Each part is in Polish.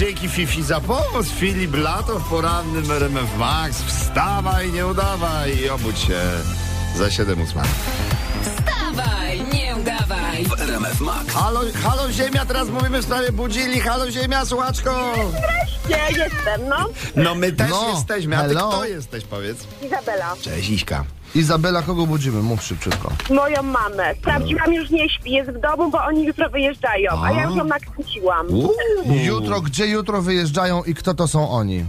dzięki Fifi za pomoc. Filip Lato w porannym RMF Max. Wstawaj, nie udawaj i obudź się za 7 ósma. Wstawaj, nie udawaj. W RMF Max. Halo, halo Ziemia, teraz mówimy w sprawie budzili. Halo Ziemia, słuchaczko. Nie, jestem, no. No my też No, jesteśmy, a ty hello. kto jesteś, powiedz? Izabela. Cześć Iśka. Izabela, kogo budzimy? Mów szybciutko. Moją mamę. Sprawdziłam, już nie śpi, jest w domu, bo oni jutro wyjeżdżają, a ja już ją nakręciłam. Jutro, gdzie jutro wyjeżdżają i kto to są oni?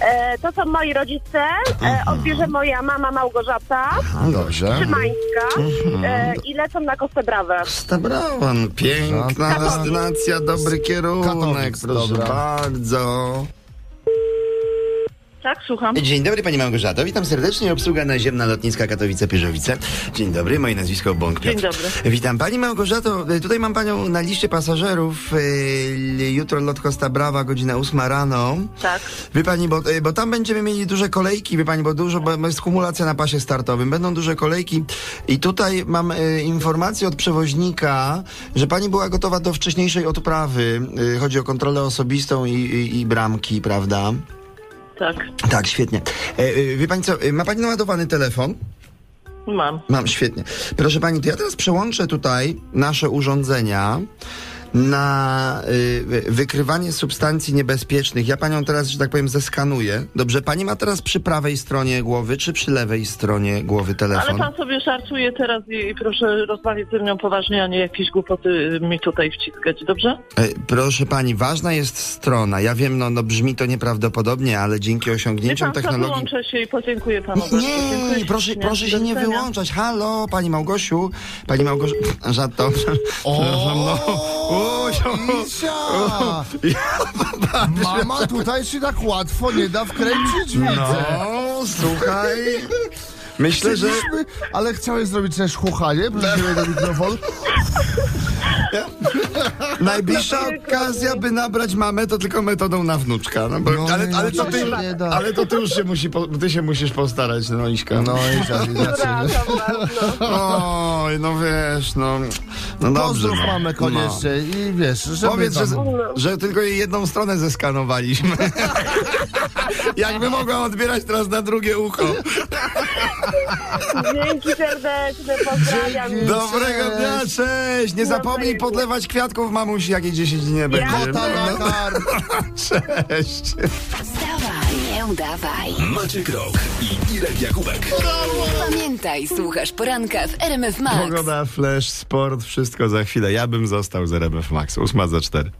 E, to są moi rodzice, e, odbierze moja mama Małgorzata Dobrze. Szymańska e, i lecą na Kostę Brawę. Stabrawan, piękna Katowic. destynacja, dobry kierunek, Katowic, proszę dobra. bardzo. Tak, słucham. Dzień dobry Pani Małgorzato, witam serdecznie, obsługa naziemna lotniska Katowice-Pyrzowice. Dzień dobry, moje nazwisko Bąk Piotr. Dzień dobry. Witam Pani Małgorzato, tutaj mam Panią na liście pasażerów, y, jutro lot Costa Brava, godzina 8 rano. Tak. Wie Pani, bo, y, bo tam będziemy mieli duże kolejki, wie Pani, bo dużo, bo jest kumulacja na pasie startowym, będą duże kolejki i tutaj mam y, informację od przewoźnika, że Pani była gotowa do wcześniejszej odprawy, y, chodzi o kontrolę osobistą i, i, i bramki, prawda? Tak, Tak, świetnie. E, e, wie pani co, e, ma pani naładowany telefon? mam. Mam, świetnie. Proszę pani, to ja teraz przełączę tutaj nasze urządzenia na y, wykrywanie substancji niebezpiecznych. Ja panią teraz, że tak powiem, zeskanuję. Dobrze, pani ma teraz przy prawej stronie głowy, czy przy lewej stronie głowy Ale telefon? pan sobie żartuje teraz i, i proszę rozmawiać ze mną poważnie, a nie jakieś głupoty mi tutaj wciskać, dobrze? E, proszę pani, ważna jest strona. Ja wiem, no, no brzmi to nieprawdopodobnie, ale dzięki Nie osiągnięciom pan, technologii... wyłączę się i podziękuję panu. Nie, Dziękuję nie, proszę, ślicznie. proszę się nie wyłączać. Halo, pani Małgosiu, pani Małgorzata. Przepraszam, no. O, Isia! Mama tutaj się tak łatwo nie da wkręcić, widzę. no, słuchaj. Myślę, że Chcieliśmy, ale chciałeś zrobić też chuchanie, ciebie do mikrofonu. Najbliższa okazja, by nabrać mamę, to tylko metodą na wnuczka. No, bo, No, ale, nie, ale, no, to ty, ale to ty już się musi, po- ty się musisz postarać, no Iśka. No i tak. Oj, no wiesz, no, no dobrze. Pozdrów no. mamę koniecznie i wiesz, żeby Powiedz, że, że tylko jej jedną stronę zeskanowaliśmy. Jakby mogła odbierać teraz na drugie ucho. Dzięki serdeczne, pozdrawiam. Dzięki. Dobrego Cześć. dnia, cześć! Nie zapomnij podlewać kwiatków mamusi, jak jej 10 dni nie będzie. Kota na karm. Cześć! Wstawaj, nie udawaj. Maciek Rok i Irek Jakubek. Pamiętaj, słuchasz poranka w RMF Max. Pogoda, flash, sport, wszystko za chwilę. Ja bym został z RMF Max. 8 za 4.